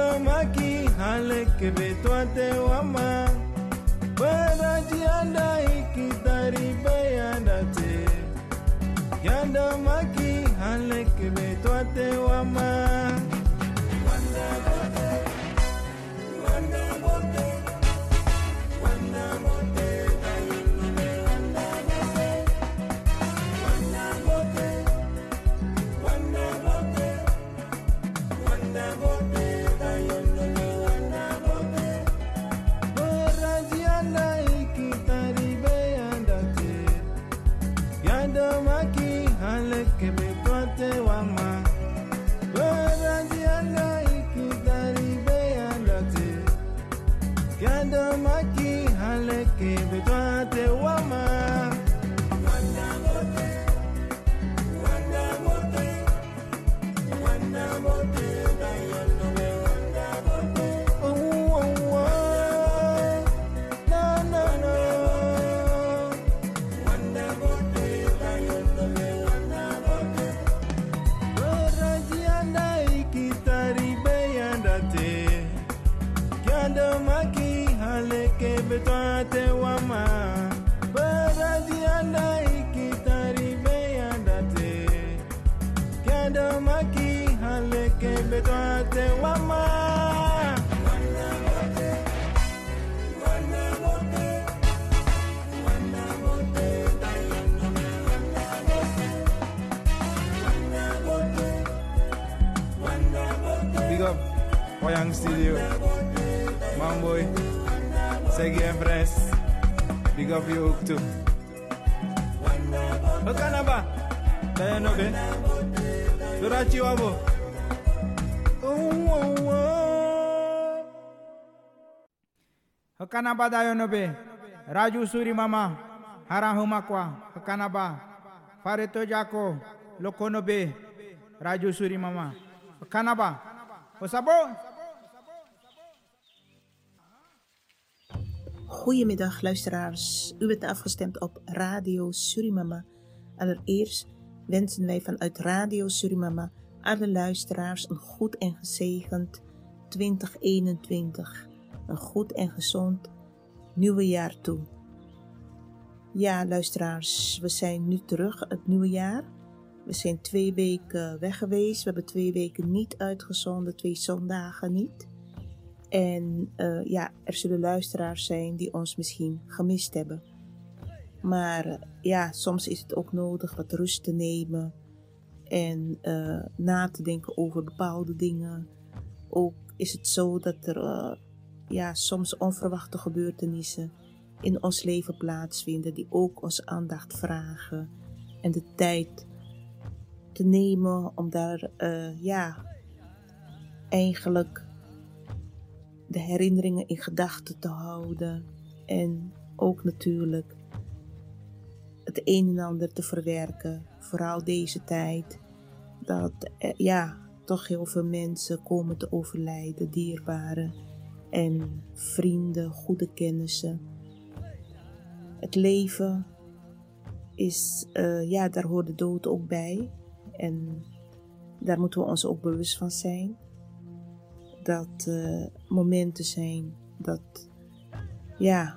maki halekebe twate wama werajianda ikitaribe yandate yanda maki halekebe twate wama up Wayang Studio, Mamboy, Segi Empress, big up you too. Okanaba, Tayanobe, Durachi Wabo. Hakanaba Dayanobe, Raju Suri Mama, Harahumakwa, Hakanaba, Fareto Jako, Lokonobe, Raju Suri Mama, Hakanaba. Goedemiddag luisteraars. U bent afgestemd op Radio Surimama. Allereerst wensen wij vanuit Radio Surimama alle luisteraars een goed en gezegend 2021. Een goed en gezond nieuwe jaar toe. Ja, luisteraars, we zijn nu terug het nieuwe jaar. We zijn twee weken weg geweest. We hebben twee weken niet uitgezonden, twee zondagen niet. En eh, ja, er zullen luisteraars zijn die ons misschien gemist hebben. Maar eh, ja, soms is het ook nodig wat rust te nemen en eh, na te denken over bepaalde dingen. Ook is het zo dat er ja, soms onverwachte gebeurtenissen in ons leven plaatsvinden die ook onze aandacht vragen en de tijd te nemen om daar eh, ja, eigenlijk de herinneringen in gedachten te houden en ook natuurlijk het een en ander te verwerken. Vooral deze tijd dat eh, ja, toch heel veel mensen komen te overlijden, dierbaren en vrienden, goede kennissen. Het leven is, eh, ja, daar hoort de dood ook bij. En daar moeten we ons ook bewust van zijn. Dat uh, momenten zijn dat, ja,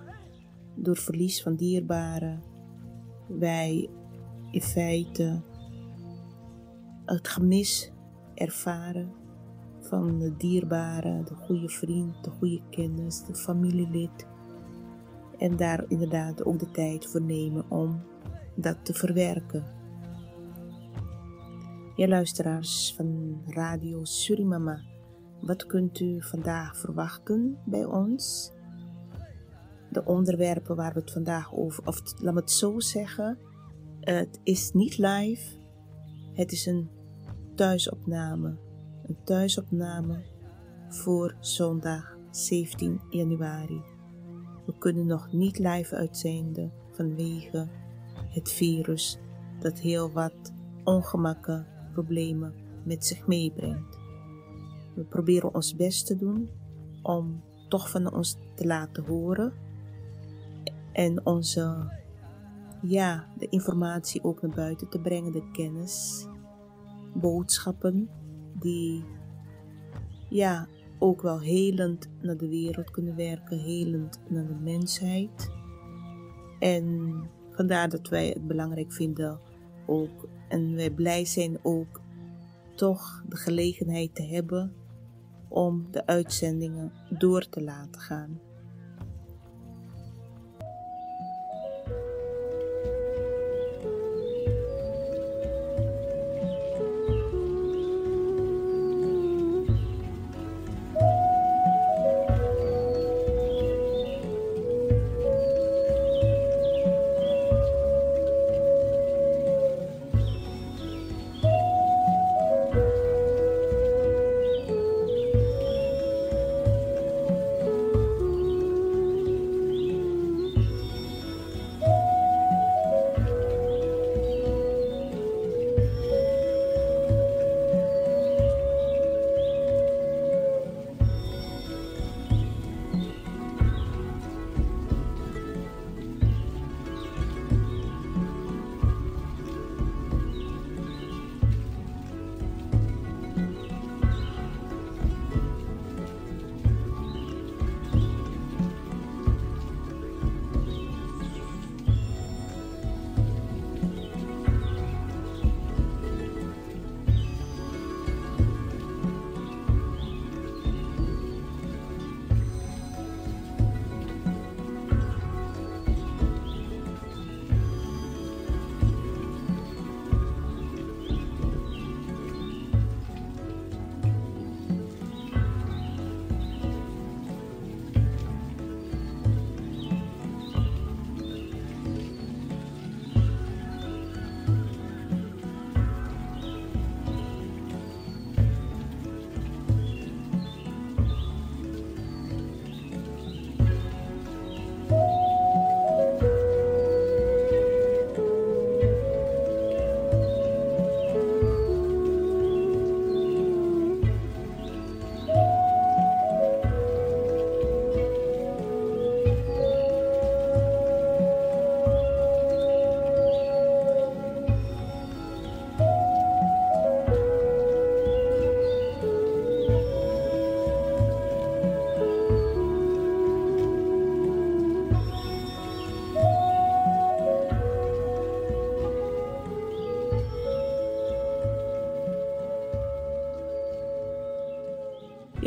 door verlies van dierbaren, wij in feite het gemis ervaren van de dierbare, de goede vriend, de goede kennis, de familielid. En daar inderdaad ook de tijd voor nemen om dat te verwerken. Ja, luisteraars van Radio Surimama, wat kunt u vandaag verwachten bij ons? De onderwerpen waar we het vandaag over, of laat me het zo zeggen, het is niet live, het is een thuisopname. Een thuisopname voor zondag 17 januari. We kunnen nog niet live uitzenden vanwege het virus dat heel wat ongemakken, problemen met zich meebrengt. We proberen ons best te doen om toch van ons te laten horen en onze, ja, de informatie ook naar buiten te brengen, de kennis, boodschappen die, ja, ook wel helend naar de wereld kunnen werken, helend naar de mensheid. En vandaar dat wij het belangrijk vinden ook, en wij blij zijn ook, toch de gelegenheid te hebben om de uitzendingen door te laten gaan.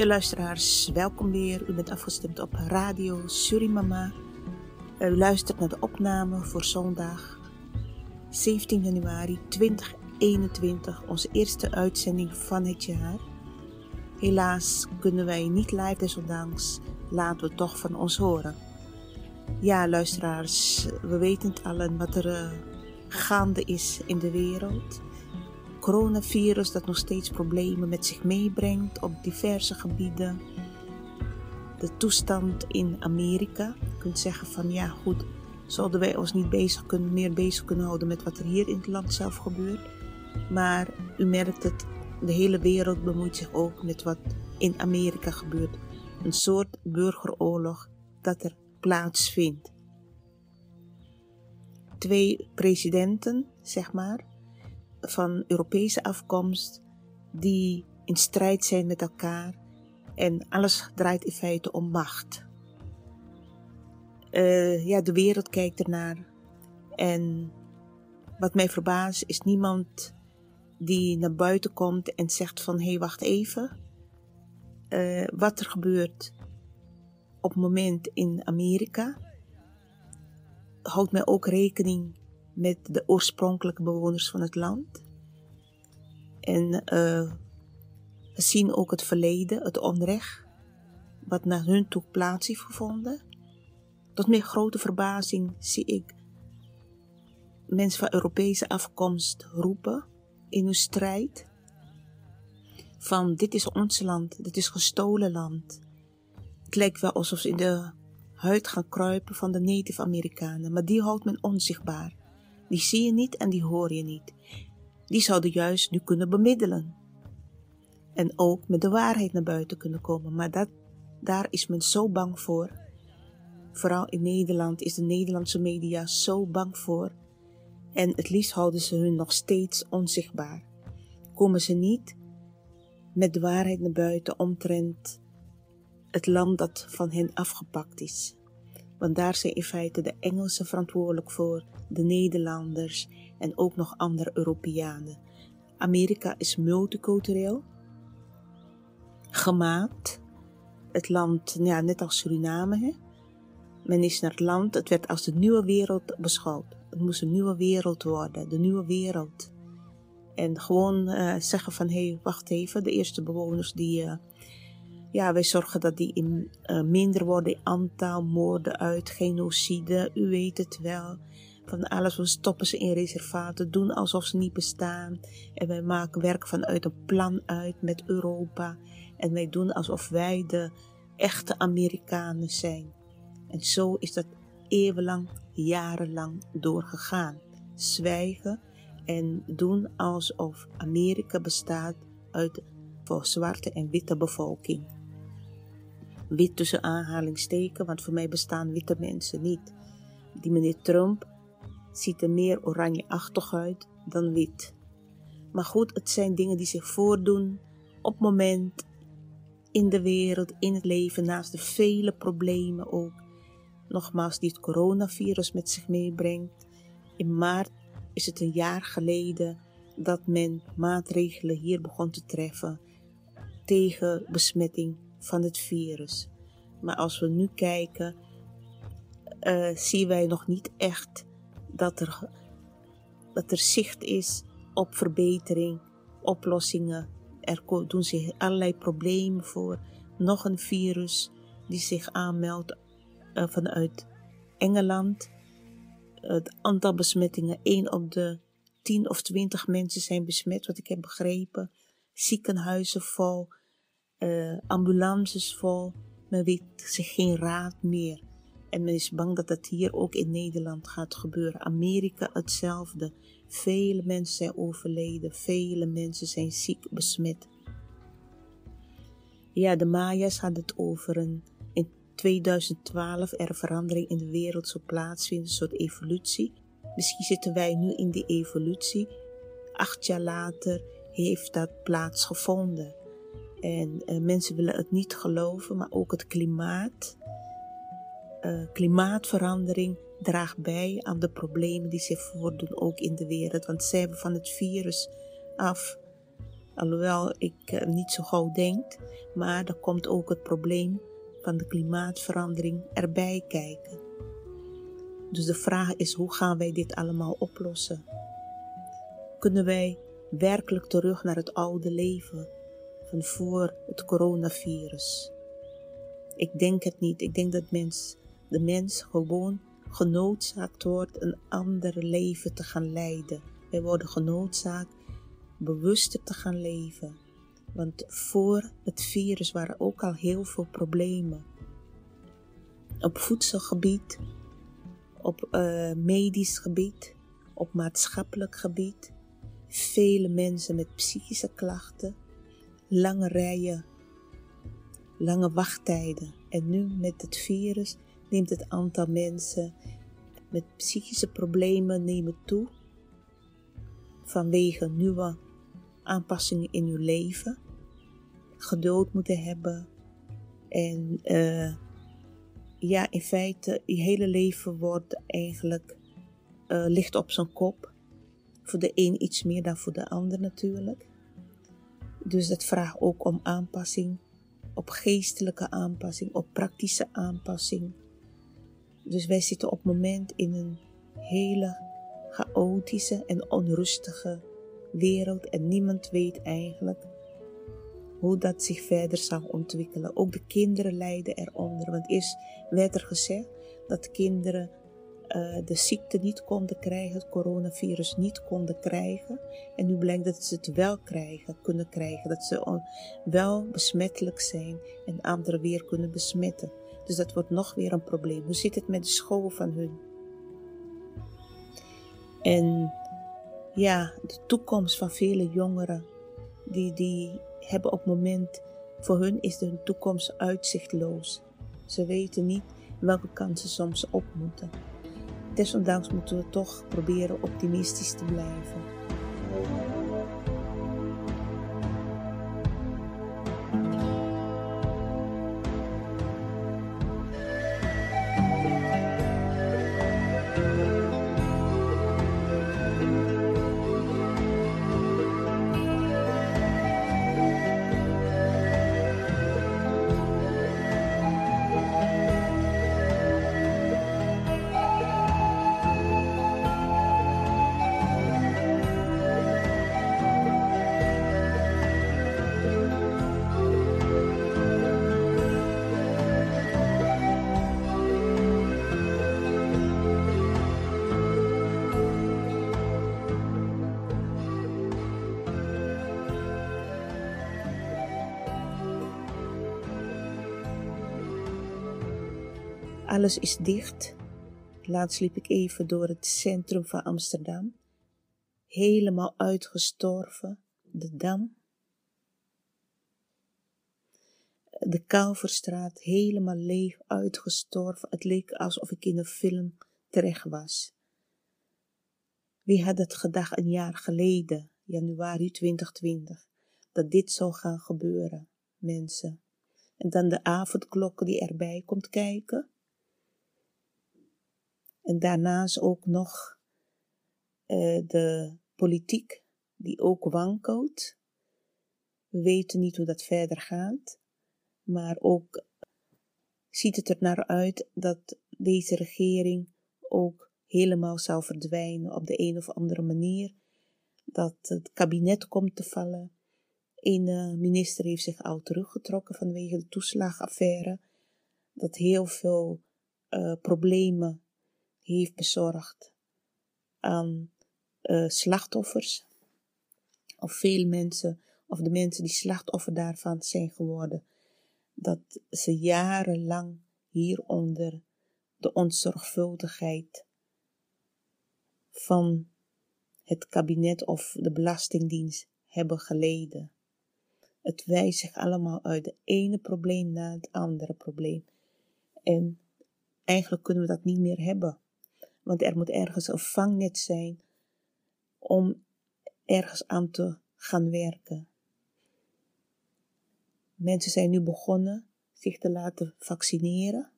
Luisteraars, welkom weer. U bent afgestemd op Radio Surimama. U luistert naar de opname voor zondag 17 januari 2021, onze eerste uitzending van het jaar. Helaas kunnen wij niet live, desondanks laten we toch van ons horen. Ja, luisteraars, we weten het allen wat er uh, gaande is in de wereld coronavirus dat nog steeds problemen met zich meebrengt op diverse gebieden. De toestand in Amerika. Je kunt zeggen van ja goed, zouden wij ons niet bezig kunnen, meer bezig kunnen houden met wat er hier in het land zelf gebeurt. Maar u merkt het, de hele wereld bemoeit zich ook met wat in Amerika gebeurt. Een soort burgeroorlog dat er plaatsvindt. Twee presidenten, zeg maar, van Europese afkomst die in strijd zijn met elkaar en alles draait in feite om macht. Uh, ja, de wereld kijkt ernaar en wat mij verbaast is niemand die naar buiten komt en zegt van hé hey, wacht even, uh, wat er gebeurt op het moment in Amerika houdt mij ook rekening met de oorspronkelijke bewoners van het land. En uh, we zien ook het verleden, het onrecht, wat naar hun toe plaats heeft gevonden. Tot mijn grote verbazing zie ik mensen van Europese afkomst roepen in hun strijd. Van dit is ons land, dit is gestolen land. Het lijkt wel alsof ze in de huid gaan kruipen van de Native Amerikanen, maar die houdt men onzichtbaar. Die zie je niet en die hoor je niet. Die zouden juist nu kunnen bemiddelen. En ook met de waarheid naar buiten kunnen komen. Maar dat, daar is men zo bang voor. Vooral in Nederland is de Nederlandse media zo bang voor. En het liefst houden ze hun nog steeds onzichtbaar. Komen ze niet met de waarheid naar buiten omtrent het land dat van hen afgepakt is. Want daar zijn in feite de Engelsen verantwoordelijk voor, de Nederlanders en ook nog andere Europeanen. Amerika is multicultureel, gemaakt. Het land, ja, net als Suriname. Hè? Men is naar het land, het werd als de nieuwe wereld beschouwd. Het moest een nieuwe wereld worden, de nieuwe wereld. En gewoon uh, zeggen van, hé, hey, wacht even, de eerste bewoners die... Uh, ja, wij zorgen dat die in, uh, minder worden in aantal moorden uit, genocide, u weet het wel. Van alles, we stoppen ze in reservaten, doen alsof ze niet bestaan. En wij maken werk vanuit een plan uit met Europa. En wij doen alsof wij de echte Amerikanen zijn. En zo is dat eeuwenlang, jarenlang doorgegaan. Zwijgen en doen alsof Amerika bestaat uit voor zwarte en witte bevolking. Wit tussen aanhalingsteken, want voor mij bestaan witte mensen niet. Die meneer Trump ziet er meer oranjeachtig uit dan wit. Maar goed, het zijn dingen die zich voordoen op moment in de wereld, in het leven, naast de vele problemen ook. Nogmaals, die het coronavirus met zich meebrengt. In maart is het een jaar geleden dat men maatregelen hier begon te treffen tegen besmetting van het virus. Maar als we nu kijken, uh, zien wij nog niet echt dat er, dat er zicht is op verbetering, oplossingen. Er doen zich allerlei problemen voor. Nog een virus die zich aanmeldt uh, vanuit Engeland. Het aantal besmettingen, 1 op de 10 of 20 mensen zijn besmet, wat ik heb begrepen. Ziekenhuizen vol, uh, ambulances vol. Men weet zich geen raad meer. En men is bang dat dat hier ook in Nederland gaat gebeuren. Amerika hetzelfde. Vele mensen zijn overleden. Vele mensen zijn ziek besmet. Ja, de Maya's hadden het over een in 2012 er verandering in de wereld zou plaatsvinden, een soort evolutie. Misschien zitten wij nu in die evolutie. Acht jaar later heeft dat plaatsgevonden. En uh, mensen willen het niet geloven, maar ook het klimaat uh, klimaatverandering draagt bij aan de problemen die zich voordoen ook in de wereld. Want zij hebben van het virus af, alhoewel ik uh, niet zo gauw denk, maar er komt ook het probleem van de klimaatverandering erbij kijken. Dus de vraag is hoe gaan wij dit allemaal oplossen? Kunnen wij werkelijk terug naar het oude leven van voor het coronavirus? Ik denk het niet. Ik denk dat mens de mens gewoon genoodzaakt wordt een ander leven te gaan leiden. Wij worden genoodzaakt bewuster te gaan leven. Want voor het virus waren ook al heel veel problemen. Op voedselgebied, op uh, medisch gebied, op maatschappelijk gebied. Vele mensen met psychische klachten, lange rijen, lange wachttijden. En nu met het virus neemt het aantal mensen met psychische problemen toe vanwege nieuwe aanpassingen in uw leven. Geduld moeten hebben en uh, ja, in feite, je hele leven wordt eigenlijk uh, ligt op zijn kop. Voor de een iets meer dan voor de ander natuurlijk. Dus dat vraagt ook om aanpassing, op geestelijke aanpassing, op praktische aanpassing. Dus wij zitten op het moment in een hele chaotische en onrustige wereld en niemand weet eigenlijk hoe dat zich verder zal ontwikkelen. Ook de kinderen lijden eronder, want eerst werd er gezegd dat kinderen uh, de ziekte niet konden krijgen, het coronavirus niet konden krijgen. En nu blijkt dat ze het wel krijgen, kunnen krijgen, dat ze wel besmettelijk zijn en anderen weer kunnen besmetten. Dus dat wordt nog weer een probleem. Hoe zit het met de school van hun? En ja, de toekomst van vele jongeren, die, die hebben op het moment, voor hun is de toekomst uitzichtloos. Ze weten niet welke kansen soms op moeten. Desondanks moeten we toch proberen optimistisch te blijven. Alles is dicht. Laatst liep ik even door het centrum van Amsterdam. Helemaal uitgestorven. De Dam. De Kalverstraat helemaal leeg, uitgestorven. Het leek alsof ik in een film terecht was. Wie had het gedacht een jaar geleden, januari 2020, dat dit zou gaan gebeuren, mensen? En dan de avondklok die erbij komt kijken. En daarnaast ook nog uh, de politiek die ook wankelt. We weten niet hoe dat verder gaat, maar ook ziet het er naar uit dat deze regering ook helemaal zou verdwijnen op de een of andere manier. Dat het kabinet komt te vallen. Een minister heeft zich al teruggetrokken vanwege de toeslagaffaire. Dat heel veel uh, problemen heeft bezorgd aan uh, slachtoffers. Of veel mensen, of de mensen die slachtoffer daarvan zijn geworden. Dat ze jarenlang hieronder de onzorgvuldigheid van het kabinet of de Belastingdienst hebben geleden. Het wijst zich allemaal uit de ene probleem naar het andere probleem. En eigenlijk kunnen we dat niet meer hebben. Want er moet ergens een vangnet zijn om ergens aan te gaan werken. Mensen zijn nu begonnen zich te laten vaccineren,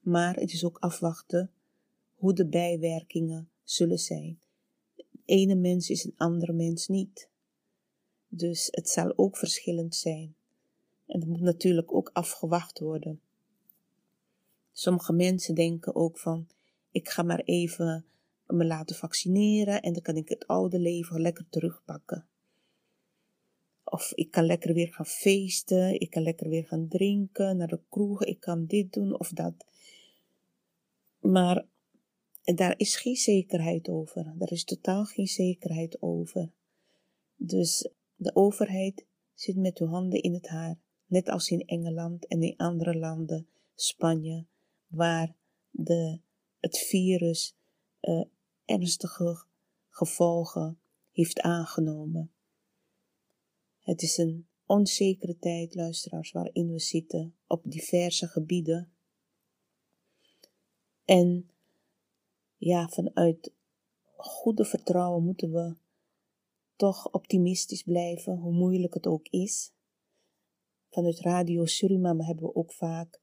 maar het is ook afwachten hoe de bijwerkingen zullen zijn. Ene mens is een andere mens niet. Dus het zal ook verschillend zijn. En het moet natuurlijk ook afgewacht worden. Sommige mensen denken ook van, ik ga maar even me laten vaccineren en dan kan ik het oude leven lekker terugpakken. Of ik kan lekker weer gaan feesten, ik kan lekker weer gaan drinken, naar de kroeg, ik kan dit doen of dat. Maar daar is geen zekerheid over. Daar is totaal geen zekerheid over. Dus de overheid zit met uw handen in het haar, net als in Engeland en in andere landen, Spanje, waar de, het virus uh, ernstige gevolgen heeft aangenomen. Het is een onzekere tijd, luisteraars, waarin we zitten op diverse gebieden. En ja, vanuit goede vertrouwen moeten we toch optimistisch blijven, hoe moeilijk het ook is. Vanuit Radio Suriname hebben we ook vaak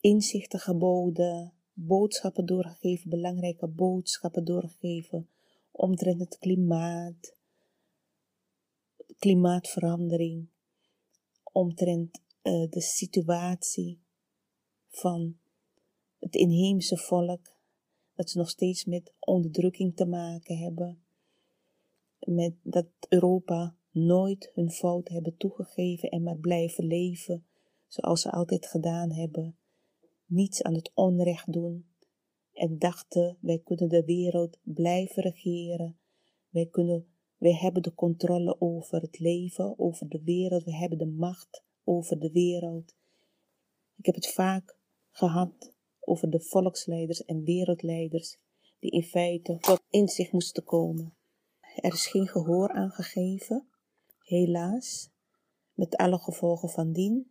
inzichten geboden, boodschappen doorgegeven, belangrijke boodschappen doorgegeven omtrent het klimaat, klimaatverandering, omtrent uh, de situatie van het inheemse volk, dat ze nog steeds met onderdrukking te maken hebben, met dat Europa nooit hun fout hebben toegegeven en maar blijven leven zoals ze altijd gedaan hebben, niets aan het onrecht doen en dachten wij kunnen de wereld blijven regeren, wij, kunnen, wij hebben de controle over het leven, over de wereld, we hebben de macht over de wereld. Ik heb het vaak gehad over de volksleiders en wereldleiders die in feite tot inzicht moesten komen. Er is geen gehoor aangegeven, helaas, met alle gevolgen van dien.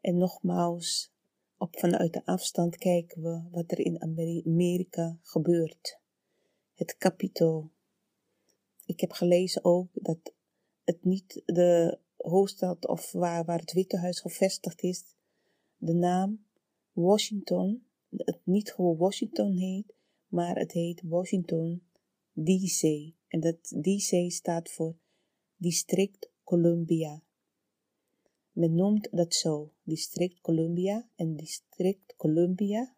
En nogmaals, op vanuit de afstand kijken we wat er in Amerika gebeurt. Het Capitool. Ik heb gelezen ook dat het niet de hoofdstad of waar, waar het Witte Huis gevestigd is, de naam Washington het niet gewoon Washington heet, maar het heet Washington DC. En dat DC staat voor District Columbia. Men noemt dat zo, District Columbia. En District Columbia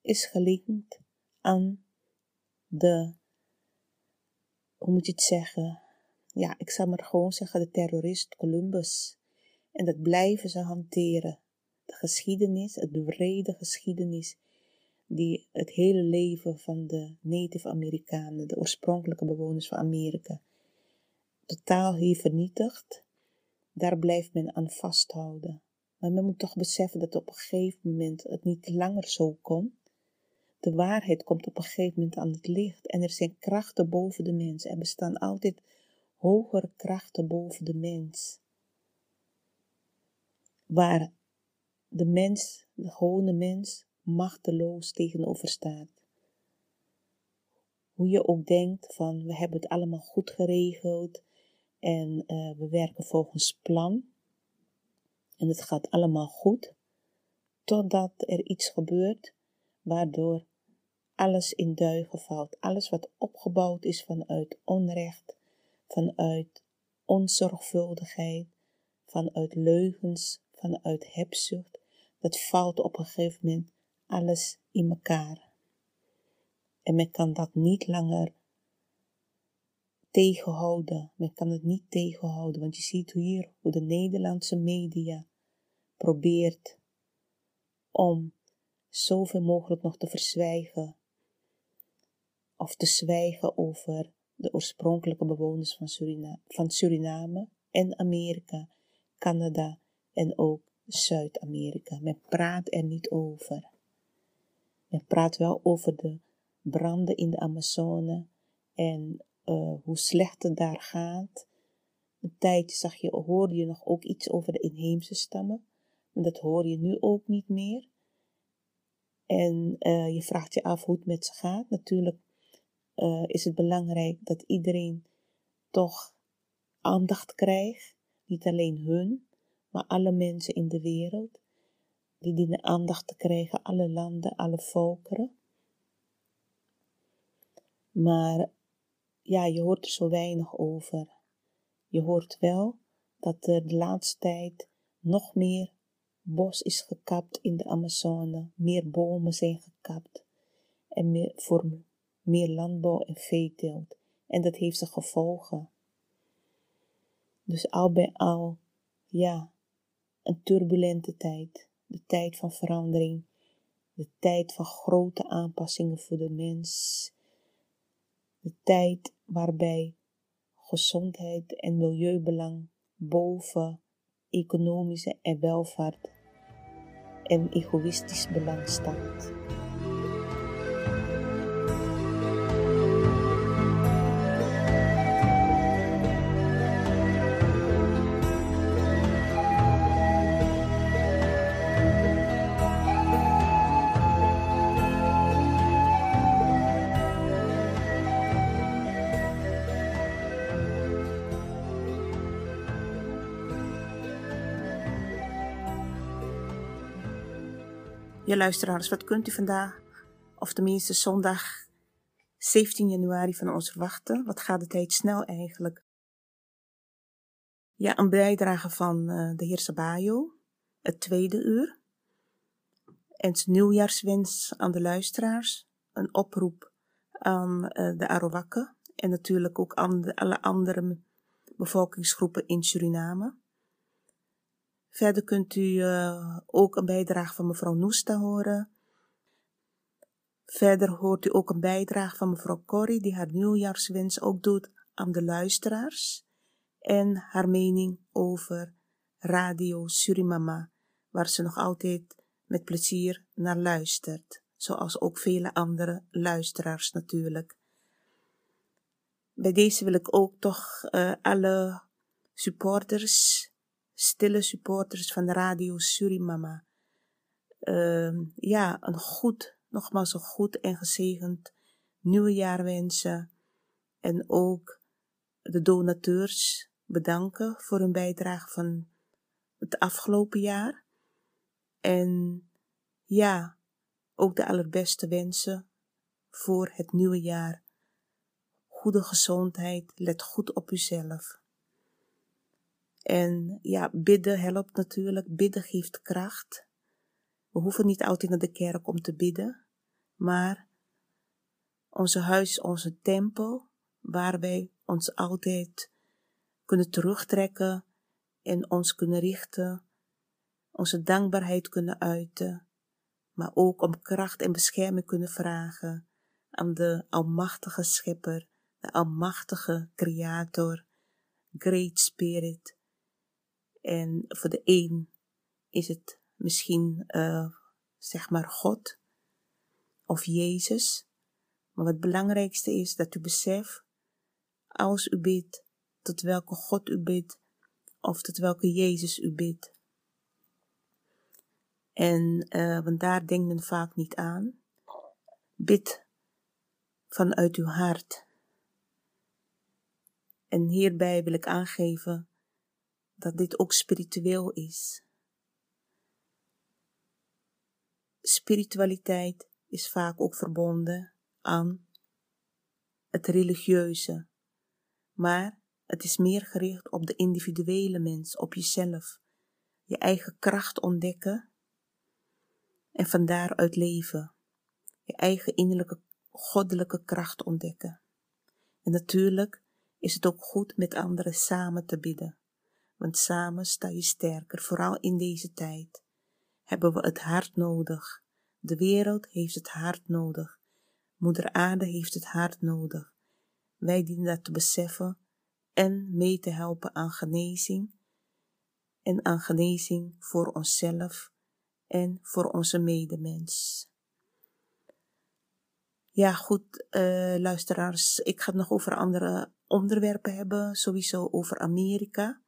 is gelinkt aan de, hoe moet je het zeggen? Ja, ik zal maar gewoon zeggen, de terrorist Columbus. En dat blijven ze hanteren de geschiedenis, de brede geschiedenis, die het hele leven van de Native Amerikanen, de oorspronkelijke bewoners van Amerika, totaal heeft vernietigd, daar blijft men aan vasthouden. Maar men moet toch beseffen dat op een gegeven moment het niet langer zo komt. De waarheid komt op een gegeven moment aan het licht. En er zijn krachten boven de mens. Er bestaan altijd hogere krachten boven de mens. Waar de mens, de gewone mens, machteloos tegenover staat. Hoe je ook denkt van we hebben het allemaal goed geregeld en uh, we werken volgens plan en het gaat allemaal goed, totdat er iets gebeurt waardoor alles in duigen valt. Alles wat opgebouwd is vanuit onrecht, vanuit onzorgvuldigheid, vanuit leugens, vanuit hebzucht, dat valt op een gegeven moment alles in elkaar. En men kan dat niet langer tegenhouden. Men kan het niet tegenhouden, want je ziet hier hoe de Nederlandse media probeert om zoveel mogelijk nog te verzwijgen of te zwijgen over de oorspronkelijke bewoners van, van Suriname en Amerika, Canada en ook Zuid-Amerika. Men praat er niet over. Men praat wel over de branden in de Amazone en uh, hoe slecht het daar gaat. Een tijdje zag je, hoorde je nog ook iets over de inheemse stammen, maar dat hoor je nu ook niet meer. En uh, je vraagt je af hoe het met ze gaat. Natuurlijk uh, is het belangrijk dat iedereen toch aandacht krijgt. Niet alleen hun, maar alle mensen in de wereld. Die dienen aandacht te krijgen, alle landen, alle volkeren. Maar ja, je hoort er zo weinig over. Je hoort wel dat er de laatste tijd nog meer bos is gekapt in de Amazone, meer bomen zijn gekapt en meer, voor meer landbouw en veeteelt. En dat heeft zijn gevolgen. Dus al bij al, ja, een turbulente tijd. De tijd van verandering. De tijd van grote aanpassingen voor de mens. De tijd waarbij gezondheid en milieubelang boven economische en welvaart en egoïstisch belang staat. Ja, luisteraars, wat kunt u vandaag, of tenminste zondag 17 januari van ons verwachten? Wat gaat de tijd snel eigenlijk? Ja, een bijdrage van uh, de heer Sabayo, het tweede uur. En het nieuwjaarswens aan de luisteraars, een oproep aan uh, de Arawakken en natuurlijk ook aan de, alle andere bevolkingsgroepen in Suriname. Verder kunt u uh, ook een bijdrage van mevrouw Noesta horen. Verder hoort u ook een bijdrage van mevrouw Corrie, die haar nieuwjaarswens ook doet aan de luisteraars. En haar mening over Radio Surimama, waar ze nog altijd met plezier naar luistert. Zoals ook vele andere luisteraars natuurlijk. Bij deze wil ik ook toch uh, alle supporters stille supporters van Radio Surimama. Uh, ja, een goed, nogmaals een goed en gezegend nieuwjaar wensen. En ook de donateurs bedanken voor hun bijdrage van het afgelopen jaar. En ja, ook de allerbeste wensen voor het nieuwe jaar. Goede gezondheid, let goed op uzelf. En ja, bidden helpt natuurlijk. Bidden geeft kracht. We hoeven niet altijd naar de kerk om te bidden, maar onze huis, onze tempel, waar wij ons altijd kunnen terugtrekken en ons kunnen richten, onze dankbaarheid kunnen uiten, maar ook om kracht en bescherming kunnen vragen aan de Almachtige Schepper, de Almachtige Creator, Great Spirit, en voor de een is het misschien, uh, zeg maar, God of Jezus. Maar het belangrijkste is dat u beseft, als u bidt, tot welke God u bidt, of tot welke Jezus u bidt. En uh, want daar denkt men vaak niet aan. Bid vanuit uw hart. En hierbij wil ik aangeven dat dit ook spiritueel is. Spiritualiteit is vaak ook verbonden aan het religieuze, maar het is meer gericht op de individuele mens, op jezelf, je eigen kracht ontdekken en van daaruit leven, je eigen innerlijke goddelijke kracht ontdekken. En natuurlijk is het ook goed met anderen samen te bidden, want samen sta je sterker, vooral in deze tijd. Hebben we het hart nodig. De wereld heeft het hart nodig. Moeder Aarde heeft het hart nodig. Wij dienen dat te beseffen en mee te helpen aan genezing en aan genezing voor onszelf en voor onze medemens. Ja, goed, uh, luisteraars, ik ga het nog over andere onderwerpen hebben, sowieso over Amerika.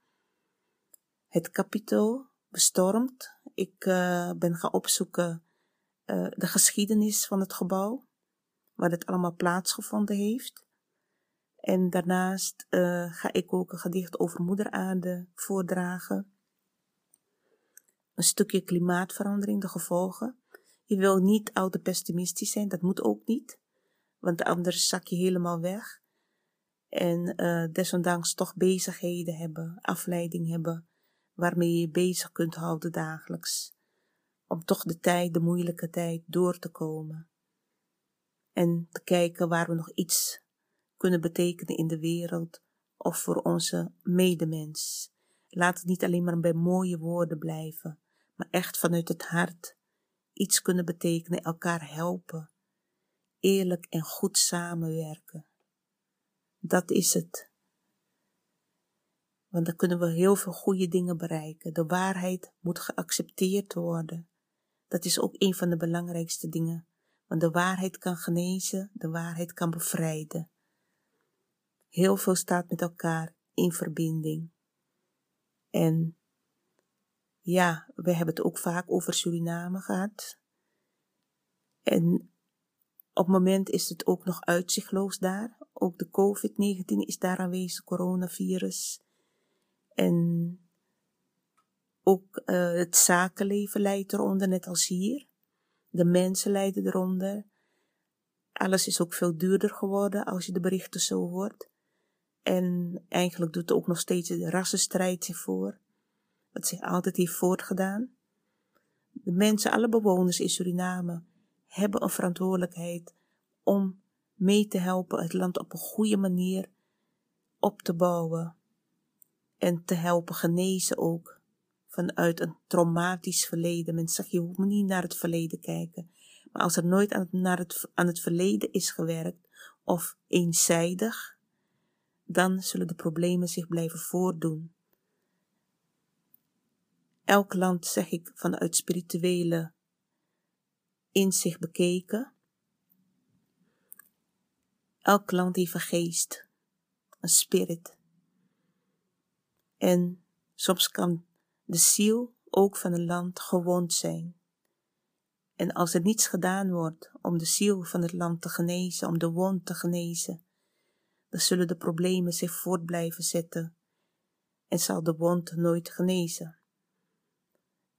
Het kapitool bestormd. Ik uh, ben gaan opzoeken uh, de geschiedenis van het gebouw, waar het allemaal plaatsgevonden heeft. En daarnaast uh, ga ik ook een gedicht over Moeder Aarde voordragen. Een stukje klimaatverandering, de gevolgen. Je wil niet al te pessimistisch zijn, dat moet ook niet, want anders zak je helemaal weg. En desondanks toch bezigheden hebben, afleiding hebben, waarmee je je bezig kunt houden dagelijks. Om toch de tijd, de moeilijke tijd, door te komen. En te kijken waar we nog iets kunnen betekenen in de wereld of voor onze medemens. Laat het niet alleen maar bij mooie woorden blijven, maar echt vanuit het hart iets kunnen betekenen, elkaar helpen, eerlijk en goed samenwerken. Dat is het. Want dan kunnen we heel veel goede dingen bereiken. De waarheid moet geaccepteerd worden. Dat is ook een van de belangrijkste dingen. Want de waarheid kan genezen, de waarheid kan bevrijden. Heel veel staat met elkaar in verbinding. En ja, we hebben het ook vaak over Suriname gehad. En op het moment is het ook nog uitzichtloos daar. Ook de COVID-19 is daar aanwezig, coronavirus. En ook uh, het zakenleven leidt eronder, net als hier. De mensen lijden eronder. Alles is ook veel duurder geworden als je de berichten zo hoort. En eigenlijk doet er ook nog steeds de rassenstrijd zich voor. Wat zich altijd heeft voortgedaan. De mensen, alle bewoners in Suriname, hebben een verantwoordelijkheid om mee te helpen het land op een goede manier op te bouwen. En te helpen genezen ook. Vanuit een traumatisch verleden. Mensen zeggen, je hoeft niet naar het verleden kijken. Maar als er nooit aan het, naar het, aan het verleden is gewerkt, of eenzijdig, dan zullen de problemen zich blijven voordoen. Elk land, zeg ik, vanuit spirituele inzicht bekeken. Elk land heeft een geest, een spirit. En soms kan de ziel ook van een land gewond zijn. En als er niets gedaan wordt om de ziel van het land te genezen, om de wond te genezen, dan zullen de problemen zich voort blijven zetten en zal de wond nooit genezen.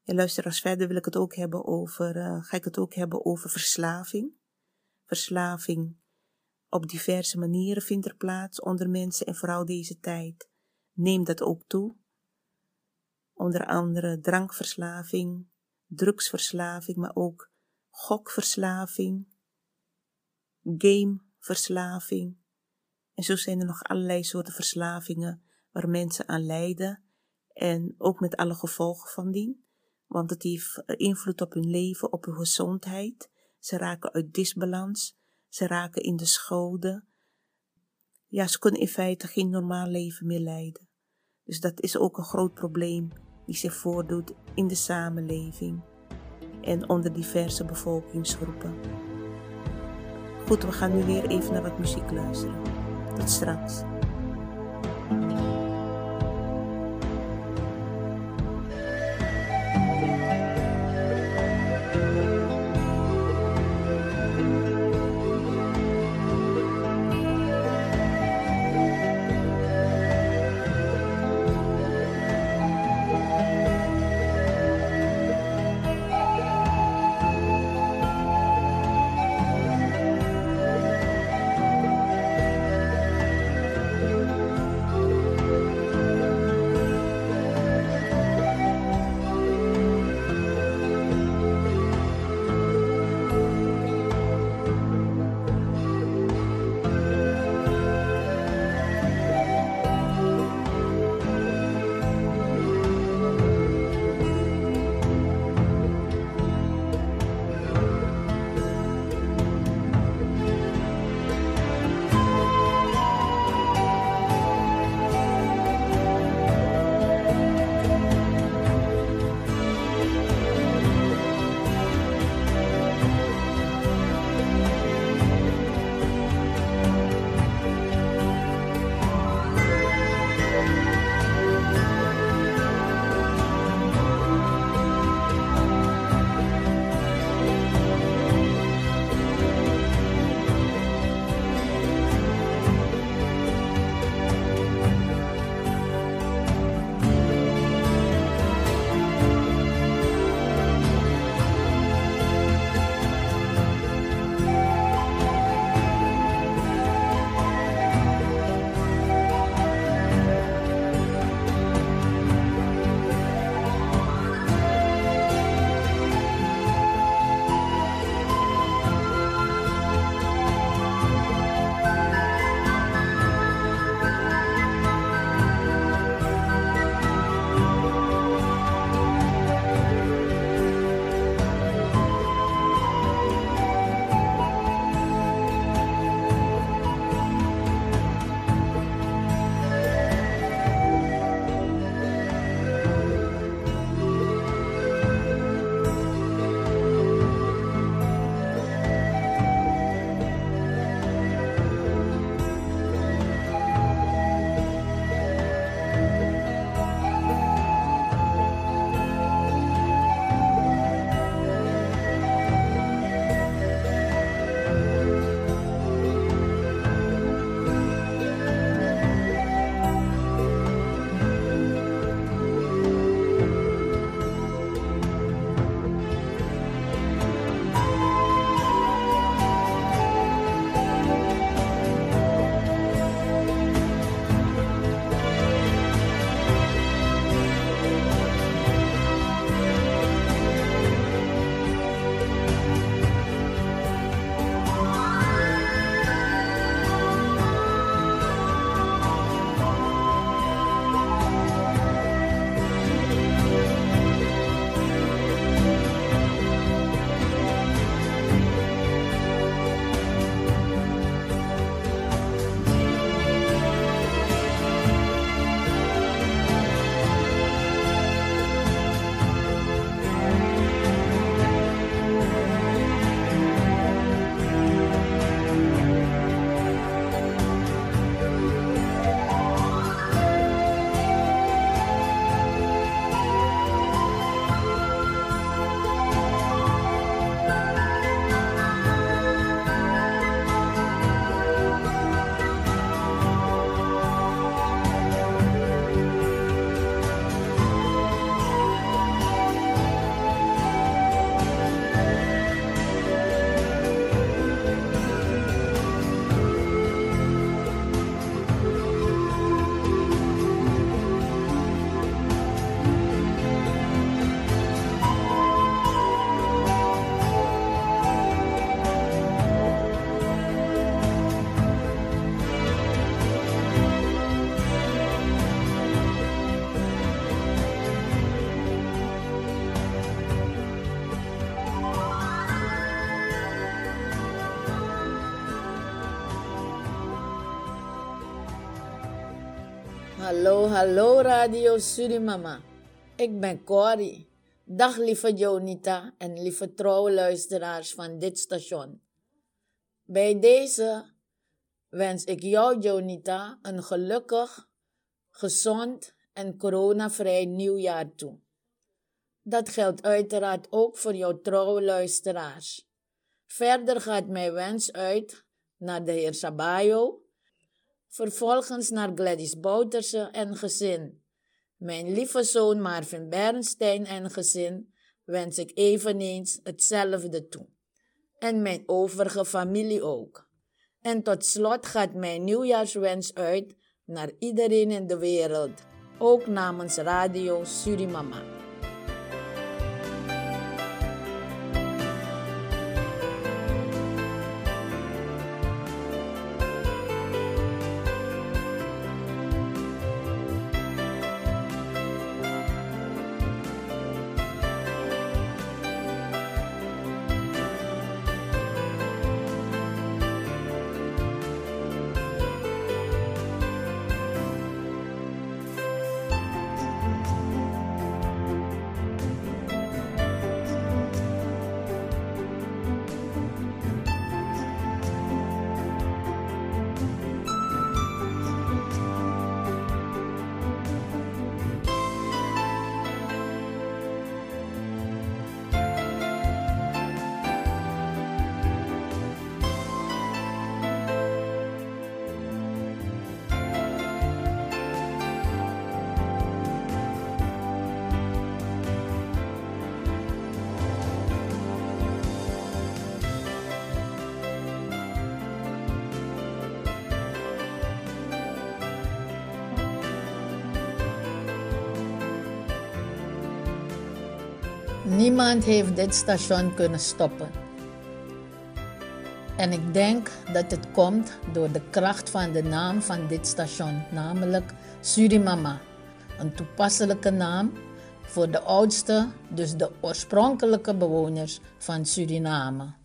En luister, als verder wil ik het ook hebben over, uh, ga ik het ook hebben over verslaving. Verslaving op diverse manieren vindt er plaats onder mensen en vooral deze tijd. Neem dat ook toe. Onder andere drankverslaving, drugsverslaving, maar ook gokverslaving, gameverslaving, en zo zijn er nog allerlei soorten verslavingen waar mensen aan lijden en ook met alle gevolgen van dien. Want het heeft invloed op hun leven, op hun gezondheid. Ze raken uit disbalans, ze raken in de schode. Ja, ze kunnen in feite geen normaal leven meer leiden. Dus dat is ook een groot probleem die zich voordoet in de samenleving en onder diverse bevolkingsgroepen. Goed, we gaan nu weer even naar wat muziek luisteren. Tot straks. Hallo, hallo Radio Surimama. Ik ben Corrie. Dag lieve Jonita en lieve trouwe luisteraars van dit station. Bij deze wens ik jou, Jonita, een gelukkig, gezond en coronavrij nieuwjaar toe. Dat geldt uiteraard ook voor jouw trouwe luisteraars. Verder gaat mijn wens uit naar de heer Sabayo, vervolgens naar Gladys Bouterse en gezin. Mijn lieve zoon Marvin Bernstein en gezin wens ik eveneens hetzelfde toe. En mijn overige familie ook. En tot slot gaat mijn nieuwjaarswens uit naar iedereen in de wereld, ook namens Radio Surimama. Niemand heeft dit station kunnen stoppen. En ik denk dat het komt door de kracht van de naam van dit station, namelijk Surimama. Een toepasselijke naam voor de oudste, dus de oorspronkelijke bewoners van Suriname.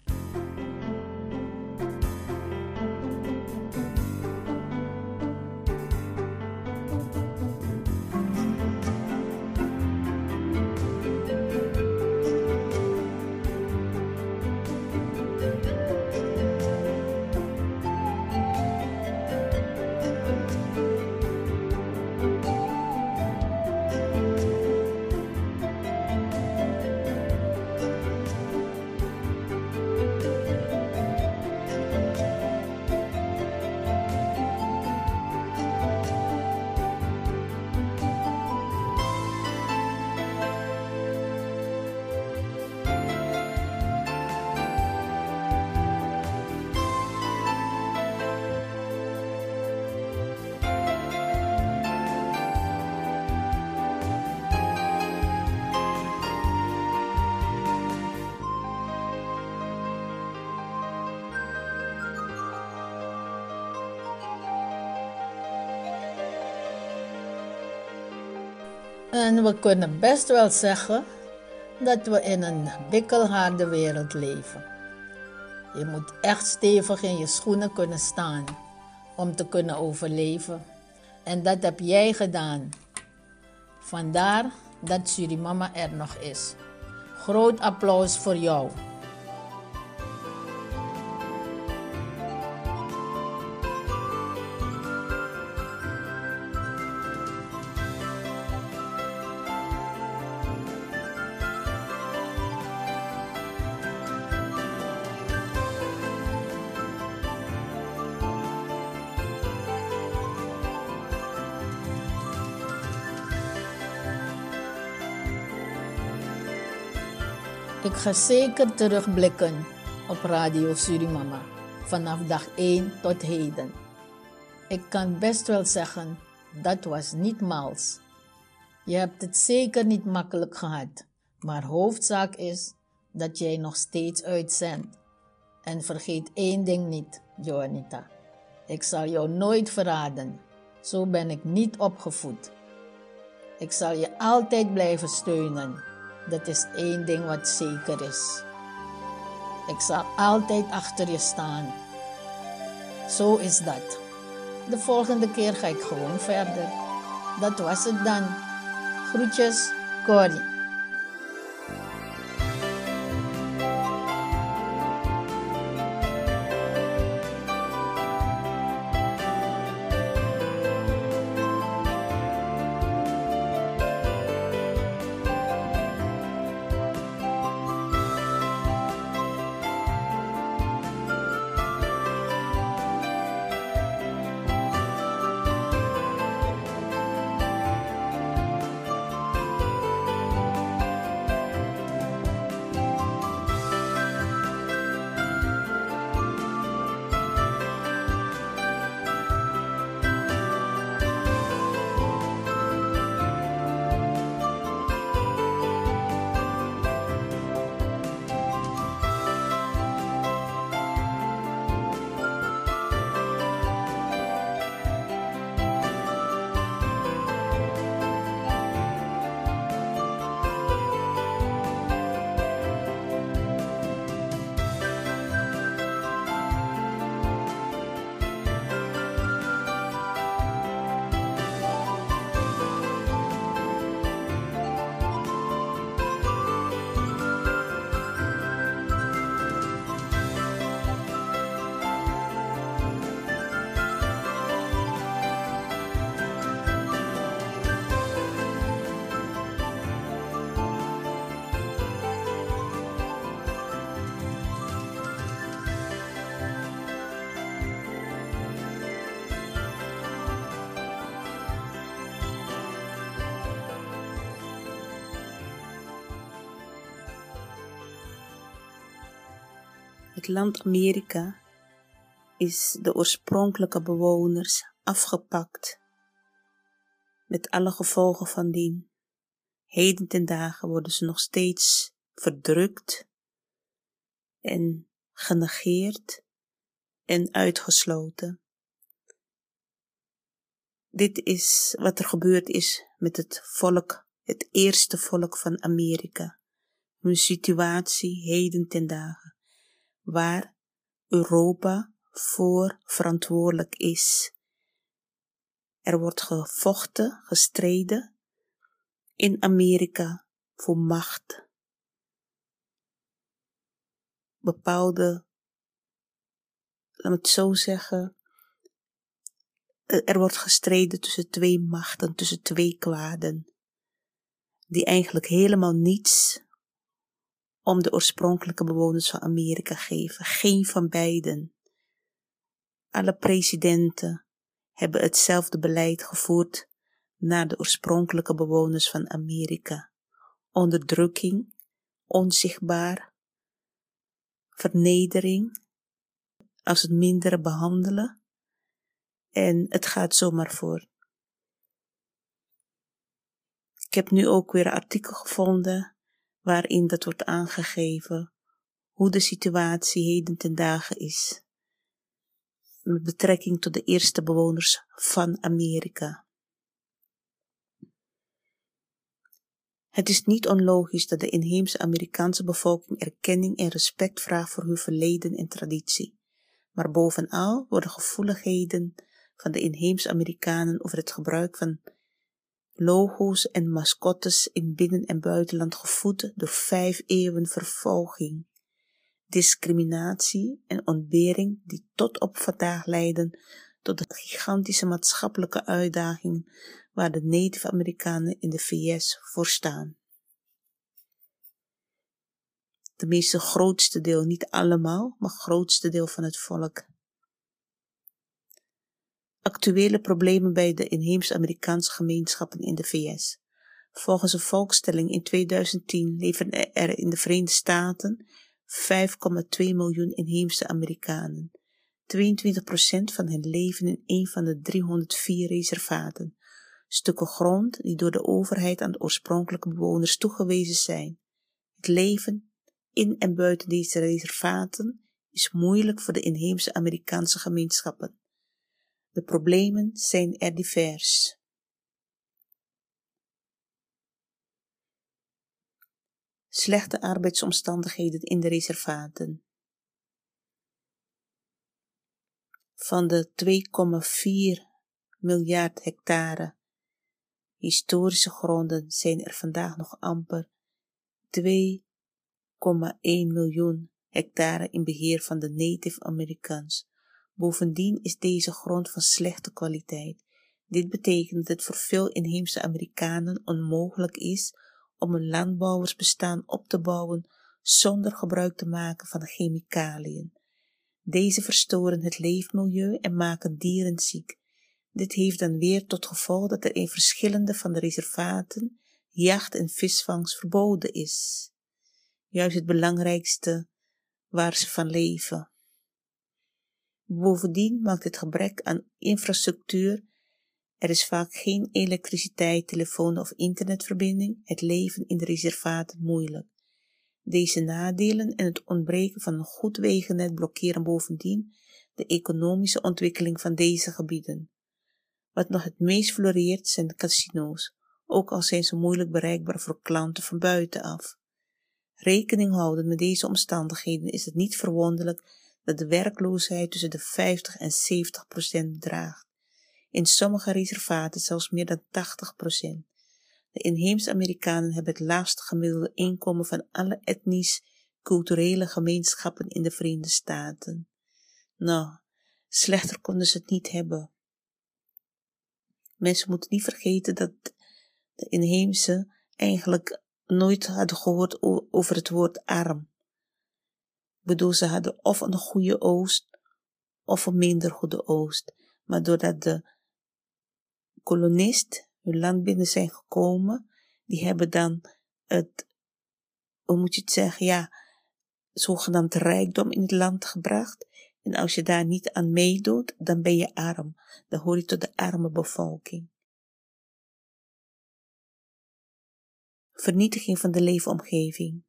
En we kunnen best wel zeggen dat we in een bikkelharde wereld leven. Je moet echt stevig in je schoenen kunnen staan om te kunnen overleven. En dat heb jij gedaan. Vandaar dat Surimama er nog is. Groot applaus voor jou. Ga zeker terugblikken op Radio Surimama vanaf dag 1 tot heden. Ik kan best wel zeggen, dat was niet mals. Je hebt het zeker niet makkelijk gehad, maar hoofdzaak is dat jij nog steeds uitzendt. En vergeet één ding niet, Joanita. Ik zal jou nooit verraden. Zo ben ik niet opgevoed. Ik zal je altijd blijven steunen dat is één ding wat zeker is. Ik zal altijd achter je staan. Zo is dat. De volgende keer ga ik gewoon verder. Dat was het dan. Groetjes, Corrie. Land Amerika is de oorspronkelijke bewoners afgepakt, met alle gevolgen van dien. Heden ten dagen worden ze nog steeds verdrukt en genegeerd en uitgesloten. Dit is wat er gebeurd is met het volk, het eerste volk van Amerika. Hun situatie heden ten dagen waar Europa voor verantwoordelijk is. Er wordt gevochten, gestreden in Amerika voor macht. Bepaalde, laat me het zo zeggen, er wordt gestreden tussen twee machten, tussen twee kwaden, die eigenlijk helemaal niets om de oorspronkelijke bewoners van Amerika geven. Geen van beiden. Alle presidenten hebben hetzelfde beleid gevoerd naar de oorspronkelijke bewoners van Amerika. Onderdrukking, onzichtbaar, vernedering, als het mindere behandelen. En het gaat zomaar voor. Ik heb nu ook weer een artikel gevonden waarin dat wordt aangegeven hoe de situatie heden ten dagen is met betrekking tot de eerste bewoners van Amerika. Het is niet onlogisch dat de inheemse Amerikaanse bevolking erkenning en respect vraagt voor hun verleden en traditie. Maar bovenal worden gevoeligheden van de inheemse Amerikanen over het gebruik van logo's en mascottes in binnen- en buitenland gevoed door vijf eeuwen vervolging, discriminatie en ontbering die tot op vandaag leiden tot de gigantische maatschappelijke uitdagingen waar de Native Amerikanen in de VS voor staan. De meeste grootste deel, niet allemaal, maar grootste deel van het volk actuele problemen bij de inheemse Amerikaanse gemeenschappen in de VS. Volgens een volkstelling in 2010 leven er in de Verenigde Staten 5,2 miljoen inheemse Amerikanen. 22% van hen leven in een van de 304 reservaten, stukken grond die door de overheid aan de oorspronkelijke bewoners toegewezen zijn. Het leven in en buiten deze reservaten is moeilijk voor de inheemse Amerikaanse gemeenschappen. De problemen zijn er divers. Slechte arbeidsomstandigheden in de reservaten. Van de 2,4 miljard hectare Historische gronden zijn er vandaag nog amper 2,1 miljoen hectare in beheer van de Native Americans. Bovendien is deze grond van slechte kwaliteit. Dit betekent dat het voor veel inheemse Amerikanen onmogelijk is om een landbouwersbestaan op te bouwen zonder gebruik te maken van chemicaliën. Deze verstoren het leefmilieu en maken dieren ziek. Dit heeft dan weer tot gevolg dat er in verschillende van de reservaten jacht en visvangst verboden is. Juist het belangrijkste waar ze van leven. Bovendien maakt het gebrek aan infrastructuur, er is vaak geen elektriciteit, telefoon of internetverbinding, het leven in de reservaten moeilijk. Deze nadelen en het ontbreken van een goed wegennet blokkeren bovendien de economische ontwikkeling van deze gebieden. Wat nog het meest floreert zijn de casino's, ook al zijn ze moeilijk bereikbaar voor klanten van buitenaf. Rekening houden met deze omstandigheden is het niet verwonderlijk dat de werkloosheid tussen de 50 en 70 procent bedraagt. In sommige reservaten zelfs meer dan 80 procent. De inheemse Amerikanen hebben het laagste gemiddelde inkomen van alle etnisch-culturele gemeenschappen in de Verenigde Staten. Nou, slechter konden ze het niet hebben. Mensen moeten niet vergeten dat de inheemse eigenlijk nooit hadden gehoord over het woord arm. Bedoel, ze hadden of een goede oost of een minder goede oost. Maar doordat de kolonist hun land binnen zijn gekomen, die hebben dan het, hoe moet je het zeggen, ja, zogenaamd rijkdom in het land gebracht. En als je daar niet aan meedoet, dan ben je arm. Dan hoor je tot de arme bevolking. Vernietiging van de leefomgeving.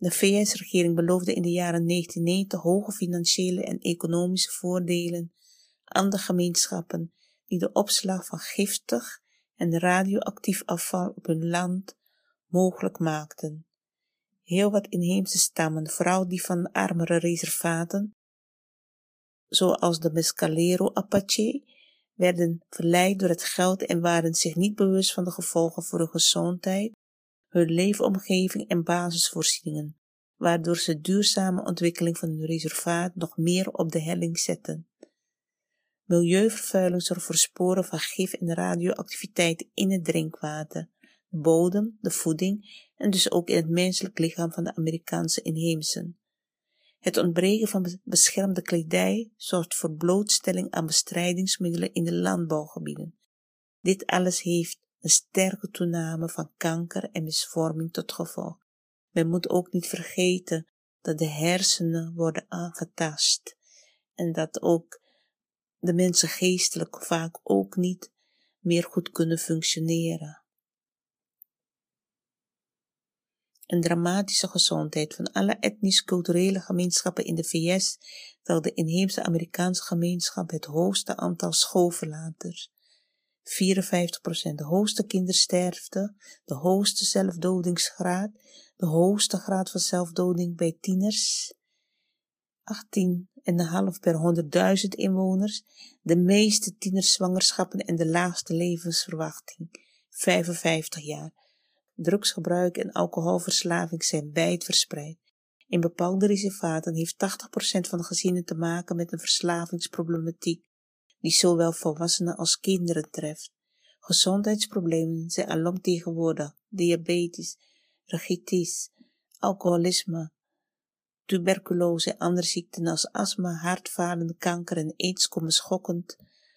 De VS-regering beloofde in de jaren 1990 hoge financiële en economische voordelen aan de gemeenschappen die de opslag van giftig en radioactief afval op hun land mogelijk maakten. Heel wat inheemse stammen, vooral die van armere reservaten, zoals de Mescalero Apache, werden verleid door het geld en waren zich niet bewust van de gevolgen voor hun gezondheid, hun leefomgeving en basisvoorzieningen, waardoor ze duurzame ontwikkeling van hun reservaat nog meer op de helling zetten. Milieuvervuiling zorgt voor sporen van gif en radioactiviteit in het drinkwater, de bodem, de voeding en dus ook in het menselijk lichaam van de Amerikaanse inheemsen. Het ontbreken van beschermde kledij zorgt voor blootstelling aan bestrijdingsmiddelen in de landbouwgebieden. Dit alles heeft een sterke toename van kanker en misvorming tot gevolg. Men moet ook niet vergeten dat de hersenen worden aangetast en dat ook de mensen geestelijk vaak ook niet meer goed kunnen functioneren. Een dramatische gezondheid van alle etnisch-culturele gemeenschappen in de VS terwijl de inheemse Amerikaanse gemeenschap het hoogste aantal schoolverlaters. 54% de hoogste kindersterfte, de hoogste zelfdodingsgraad, de hoogste graad van zelfdoding bij tieners, 18,5 per 100.000 inwoners, de meeste tienerzwangerschappen en de laagste levensverwachting, 55 jaar. Drugsgebruik en alcoholverslaving zijn wijd verspreid. In bepaalde reservaten heeft 80% van de gezinnen te maken met een verslavingsproblematiek, die zowel volwassenen als kinderen treft. Gezondheidsproblemen zijn alom tegenwoordig diabetes, rachitis, alcoholisme, tuberculose en andere ziekten als astma, hartfalen, kanker en aids komen schokkend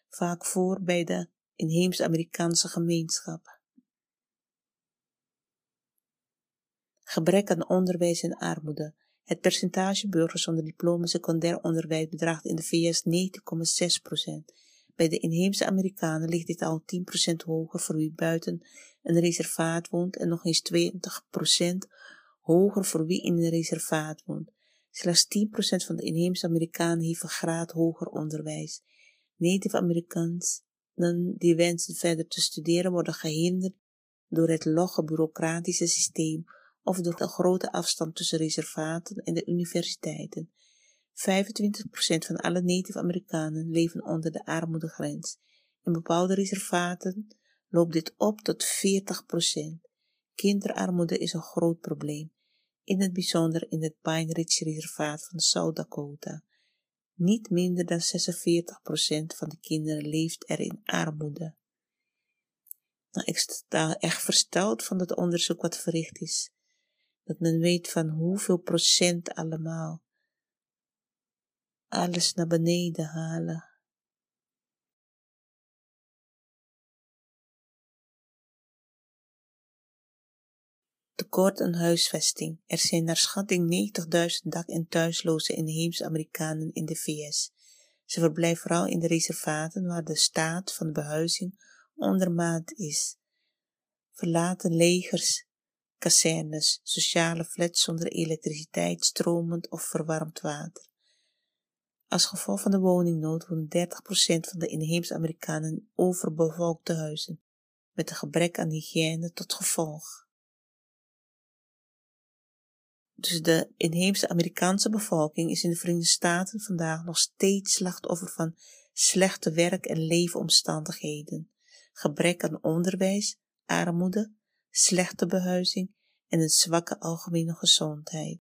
vaak voor bij de inheems-Amerikaanse gemeenschap. Gebrek aan onderwijs en armoede. Het percentage burgers zonder diploma secundair onderwijs bedraagt in de VS 9,6%. Bij de inheemse Amerikanen ligt dit al 10% hoger voor wie buiten een reservaat woont en nog eens 20% hoger voor wie in een reservaat woont. Slechts 10% van de inheemse Amerikanen heeft een graad hoger onderwijs. Native Amerikanen die wensen verder te studeren worden gehinderd door het logge bureaucratische systeem of door de grote afstand tussen reservaten en de universiteiten. 25% van alle Native Amerikanen leven onder de armoedegrens. In bepaalde reservaten loopt dit op tot 40%. Kinderarmoede is een groot probleem, in het bijzonder in het Pine Ridge Reservaat van South Dakota. Niet minder dan 46% van de kinderen leeft er in armoede. Nou, ik sta echt versteld van het onderzoek wat verricht is. Dat men weet van hoeveel procent allemaal alles naar beneden halen. tekort aan huisvesting. Er zijn naar schatting 90.000 dak- en thuisloze inheemse Amerikanen in de VS. Ze verblijven vooral in de reservaten waar de staat van behuizing ondermaat is. Verlaten legers, kazernes, sociale flats zonder elektriciteit, stromend of verwarmd water. Als gevolg van de woningnood wonen 30% van de inheemse Amerikanen in overbevolkte huizen, met een gebrek aan hygiëne tot gevolg. Dus de inheemse Amerikaanse bevolking is in de Verenigde Staten vandaag nog steeds slachtoffer van slechte werk- en leefomstandigheden, gebrek aan onderwijs, armoede, slechte behuizing en een zwakke algemene gezondheid.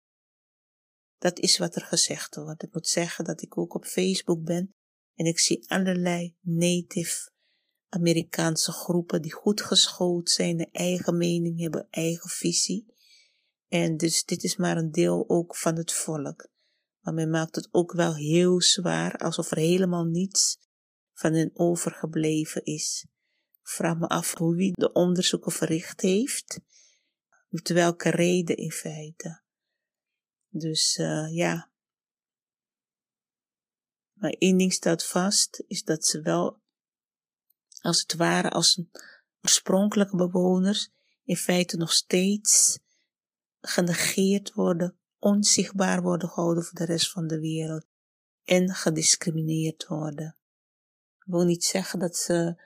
Dat is wat er gezegd wordt. Ik moet zeggen dat ik ook op Facebook ben en ik zie allerlei native Amerikaanse groepen die goed geschoold zijn, een eigen mening hebben, eigen visie. En dus dit is maar een deel ook van het volk. Maar men maakt het ook wel heel zwaar, alsof er helemaal niets van hen overgebleven is. Vraag me af hoe wie de onderzoeken verricht heeft, met welke reden in feite. Dus uh, ja. Maar één ding staat vast, is dat ze wel, als het ware, als oorspronkelijke bewoners, in feite nog steeds genegeerd worden, onzichtbaar worden gehouden voor de rest van de wereld en gediscrimineerd worden. Ik wil niet zeggen dat ze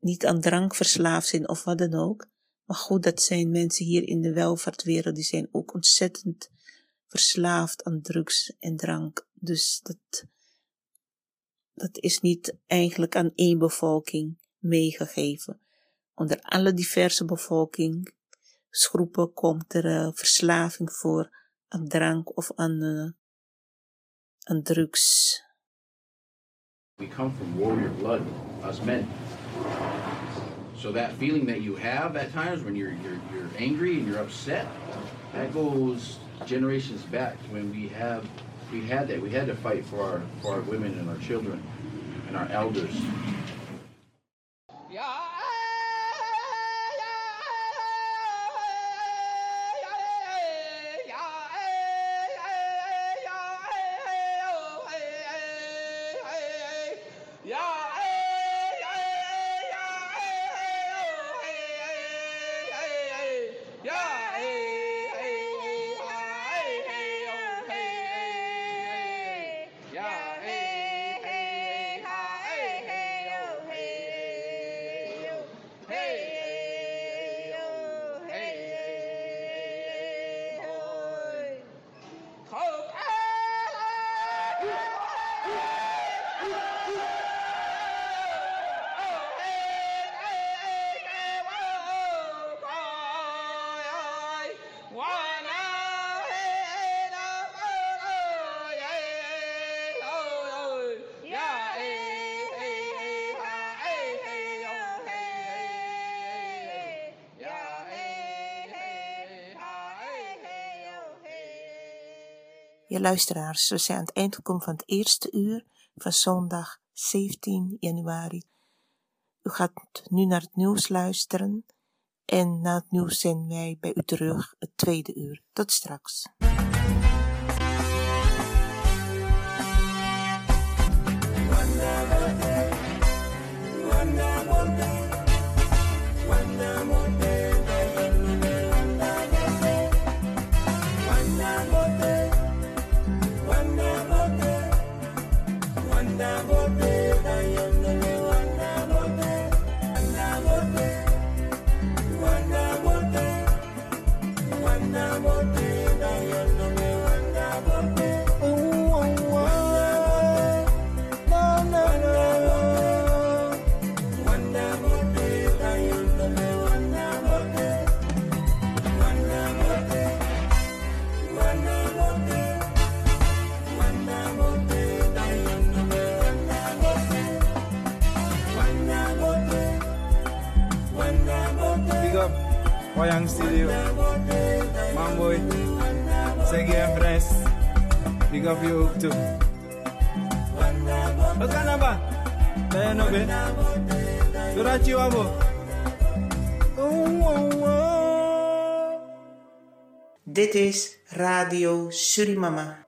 niet aan drank verslaafd zijn of wat dan ook, maar goed, dat zijn mensen hier in de welvaartwereld, die zijn ook ontzettend verslaafd aan drugs en drank. Dus dat, dat is niet eigenlijk aan één bevolking meegegeven. Onder alle diverse bevolking groepen komt er uh, verslaving voor aan drank of aan, uh, aan drugs. We come from warrior blood, us men. So that feeling that you have at times when you're you're you're angry and you're upset, that goes generations back when we have we had that. We had to fight for our for our women and our children and our elders. Ja, luisteraars, we zijn aan het eind gekomen van het eerste uur van zondag 17 januari. U gaat nu naar het nieuws luisteren en na het nieuws zijn wij bij u terug het tweede uur. Tot straks. Big up you ook toe. Wat kan nou ba? Ben je nog bij? Zodat je wabo. Oh, oh, oh. Dit is Radio Surimama.